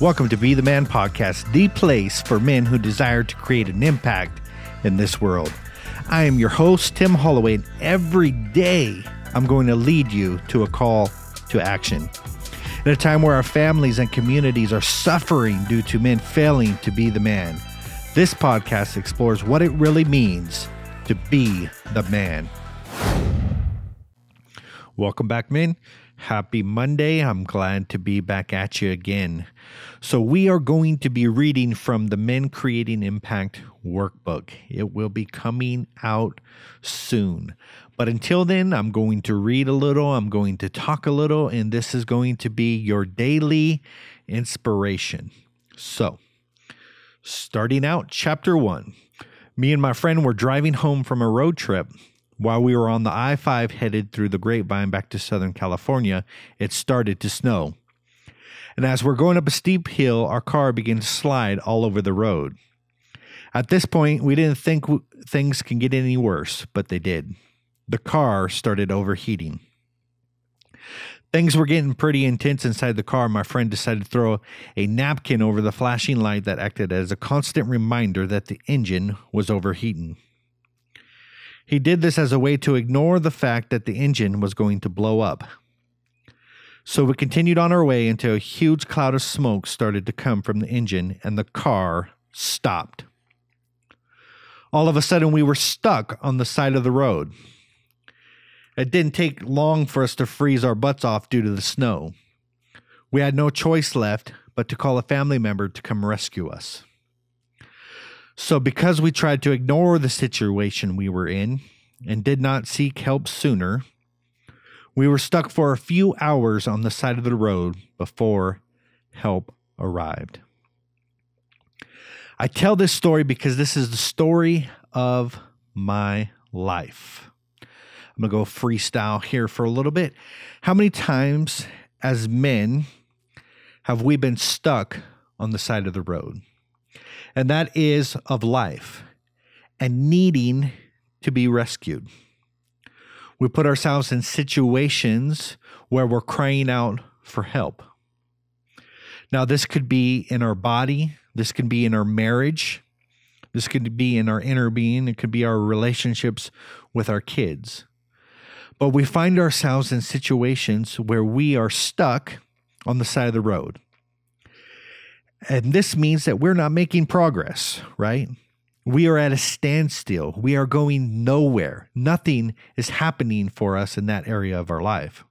Welcome to Be the Man Podcast, the place for men who desire to create an impact in this world. I am your host, Tim Holloway, and every day I'm going to lead you to a call to action. In a time where our families and communities are suffering due to men failing to be the man, this podcast explores what it really means to be the man. Welcome back, men. Happy Monday. I'm glad to be back at you again. So, we are going to be reading from the Men Creating Impact workbook. It will be coming out soon. But until then, I'm going to read a little, I'm going to talk a little, and this is going to be your daily inspiration. So, starting out, chapter one. Me and my friend were driving home from a road trip while we were on the I 5 headed through the grapevine back to Southern California, it started to snow. And as we're going up a steep hill, our car began to slide all over the road. At this point, we didn't think w- things can get any worse, but they did. The car started overheating. Things were getting pretty intense inside the car. My friend decided to throw a napkin over the flashing light that acted as a constant reminder that the engine was overheating. He did this as a way to ignore the fact that the engine was going to blow up. So we continued on our way until a huge cloud of smoke started to come from the engine and the car stopped. All of a sudden, we were stuck on the side of the road. It didn't take long for us to freeze our butts off due to the snow. We had no choice left but to call a family member to come rescue us. So, because we tried to ignore the situation we were in and did not seek help sooner, we were stuck for a few hours on the side of the road before help arrived. I tell this story because this is the story of my life. I'm going to go freestyle here for a little bit. How many times as men have we been stuck on the side of the road? And that is of life and needing to be rescued. We put ourselves in situations where we're crying out for help. Now, this could be in our body, this could be in our marriage, this could be in our inner being, it could be our relationships with our kids. But we find ourselves in situations where we are stuck on the side of the road. And this means that we're not making progress, right? We are at a standstill. We are going nowhere. Nothing is happening for us in that area of our life.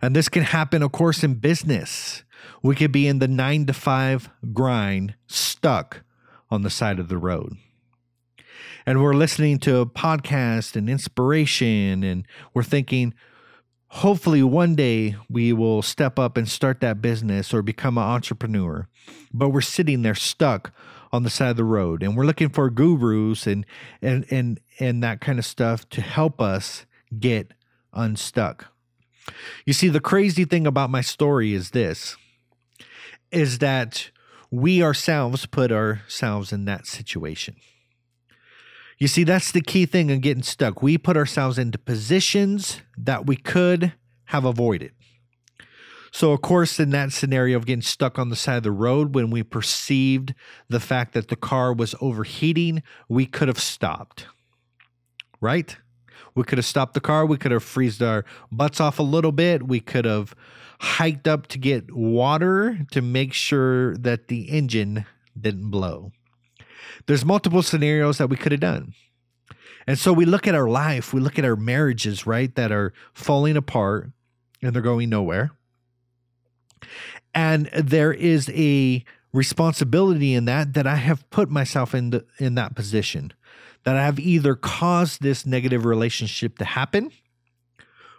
And this can happen, of course, in business. We could be in the nine to five grind, stuck on the side of the road. And we're listening to a podcast and inspiration, and we're thinking, hopefully one day we will step up and start that business or become an entrepreneur. But we're sitting there stuck on the side of the road and we're looking for gurus and and and and that kind of stuff to help us get unstuck. You see the crazy thing about my story is this is that we ourselves put ourselves in that situation you see, that's the key thing in getting stuck. We put ourselves into positions that we could have avoided. So, of course, in that scenario of getting stuck on the side of the road, when we perceived the fact that the car was overheating, we could have stopped, right? We could have stopped the car. We could have freezed our butts off a little bit. We could have hiked up to get water to make sure that the engine didn't blow. There's multiple scenarios that we could have done. And so we look at our life, we look at our marriages, right, that are falling apart and they're going nowhere. And there is a responsibility in that that I have put myself in the, in that position that I have either caused this negative relationship to happen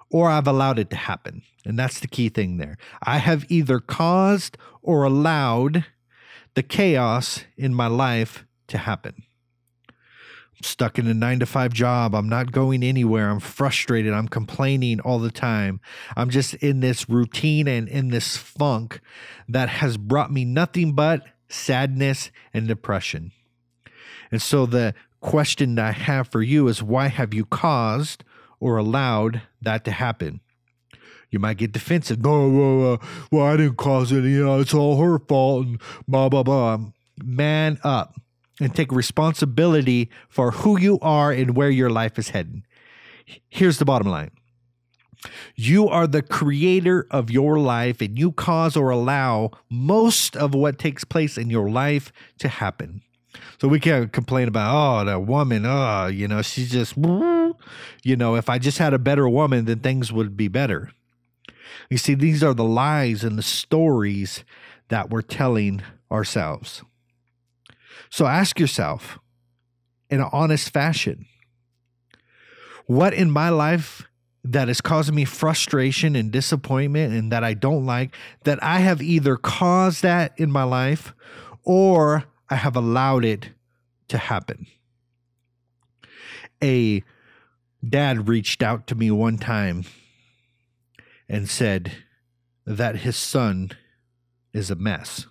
or I've allowed it to happen. And that's the key thing there. I have either caused or allowed the chaos in my life to happen. I'm stuck in a nine to five job. I'm not going anywhere. I'm frustrated. I'm complaining all the time. I'm just in this routine and in this funk that has brought me nothing but sadness and depression. And so the question I have for you is why have you caused or allowed that to happen? You might get defensive. No, well, uh, well, I didn't cause it. You know, it's all her fault and blah, blah, blah. Man up and take responsibility for who you are and where your life is heading. Here's the bottom line you are the creator of your life, and you cause or allow most of what takes place in your life to happen. So we can't complain about, oh, that woman, oh, you know, she's just, you know, if I just had a better woman, then things would be better. You see, these are the lies and the stories that we're telling ourselves. So ask yourself in an honest fashion what in my life that is causing me frustration and disappointment and that I don't like, that I have either caused that in my life or I have allowed it to happen. A dad reached out to me one time and said that his son is a mess.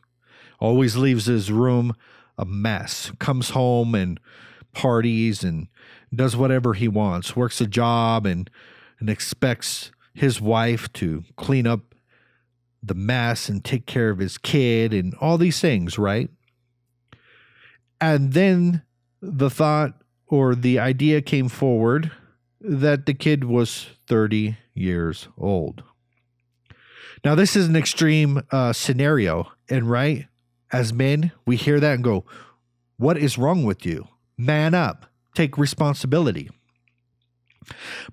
Always leaves his room a mess. Comes home and parties and does whatever he wants. Works a job and and expects his wife to clean up the mess and take care of his kid and all these things, right? And then the thought or the idea came forward that the kid was 30 years old. Now, this is an extreme uh, scenario. And right, as men, we hear that and go, What is wrong with you? Man up, take responsibility.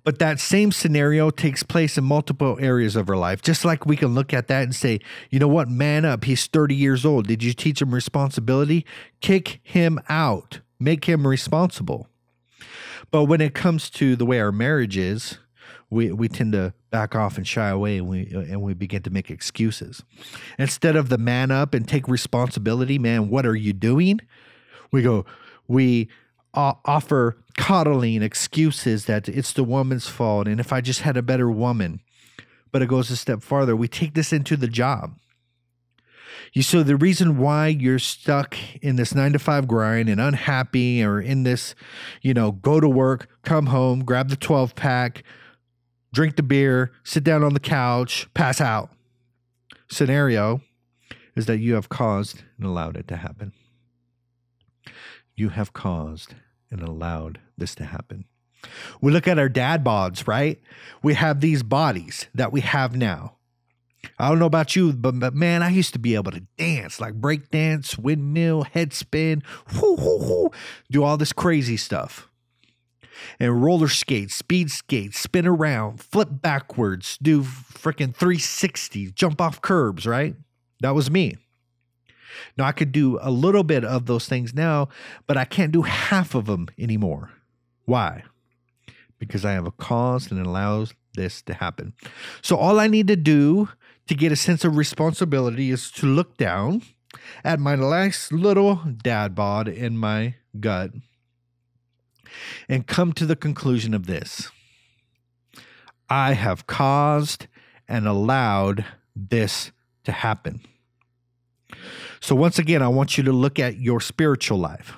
But that same scenario takes place in multiple areas of our life. Just like we can look at that and say, you know what, man up. He's 30 years old. Did you teach him responsibility? Kick him out, make him responsible. But when it comes to the way our marriage is, we, we tend to back off and shy away and we and we begin to make excuses. Instead of the man up and take responsibility, man, what are you doing? We go, we offer coddling excuses that it's the woman's fault and if I just had a better woman. But it goes a step farther. We take this into the job. You so the reason why you're stuck in this nine to five grind and unhappy or in this, you know, go to work, come home, grab the 12 pack, drink the beer, sit down on the couch, pass out scenario is that you have caused and allowed it to happen. You have caused and allowed this to happen. We look at our dad bods, right? We have these bodies that we have now. I don't know about you, but, but man, I used to be able to dance like break dance, windmill, head spin, whoo, whoo, whoo, do all this crazy stuff. And roller skate, speed skate, spin around, flip backwards, do freaking 360, jump off curbs, right? That was me. Now, I could do a little bit of those things now, but I can't do half of them anymore. Why? Because I have a cause and it allows this to happen. So, all I need to do to get a sense of responsibility is to look down at my last little dad bod in my gut and come to the conclusion of this. I have caused and allowed this to happen. So, once again, I want you to look at your spiritual life.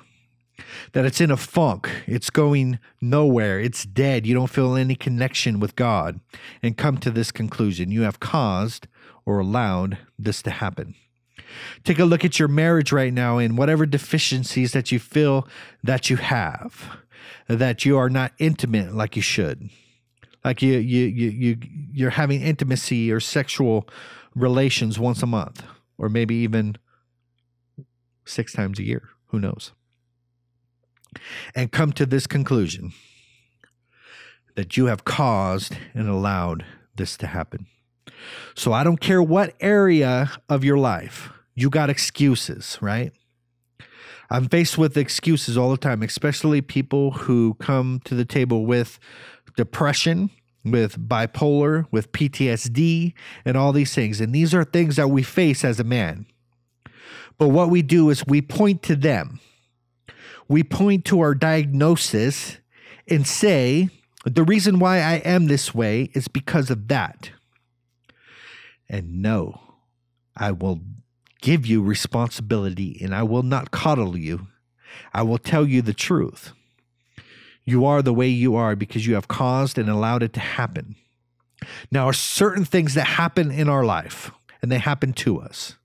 That it's in a funk, it's going nowhere, it's dead, you don't feel any connection with God, and come to this conclusion. You have caused or allowed this to happen. Take a look at your marriage right now and whatever deficiencies that you feel that you have, that you are not intimate like you should. Like you you you you you're having intimacy or sexual relations once a month or maybe even six times a year. Who knows? And come to this conclusion that you have caused and allowed this to happen. So I don't care what area of your life, you got excuses, right? I'm faced with excuses all the time, especially people who come to the table with depression, with bipolar, with PTSD, and all these things. And these are things that we face as a man. But what we do is we point to them. We point to our diagnosis and say, the reason why I am this way is because of that. And no, I will give you responsibility and I will not coddle you. I will tell you the truth. You are the way you are because you have caused and allowed it to happen. Now, are certain things that happen in our life and they happen to us.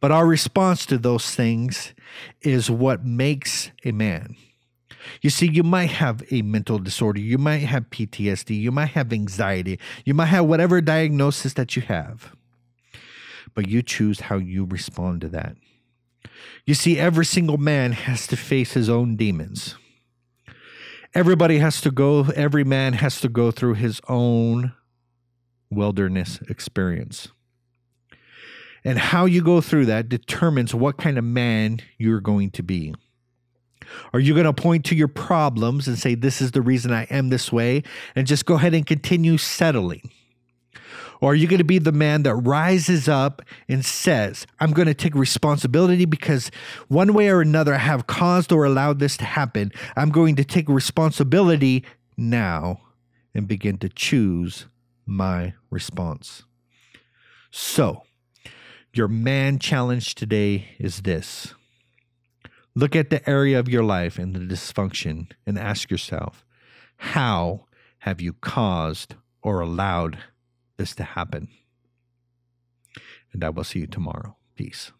But our response to those things is what makes a man. You see, you might have a mental disorder, you might have PTSD, you might have anxiety, you might have whatever diagnosis that you have, but you choose how you respond to that. You see, every single man has to face his own demons. Everybody has to go, every man has to go through his own wilderness experience. And how you go through that determines what kind of man you're going to be. Are you going to point to your problems and say, This is the reason I am this way, and just go ahead and continue settling? Or are you going to be the man that rises up and says, I'm going to take responsibility because one way or another I have caused or allowed this to happen. I'm going to take responsibility now and begin to choose my response. So, your man challenge today is this look at the area of your life and the dysfunction and ask yourself, how have you caused or allowed this to happen? And I will see you tomorrow. Peace.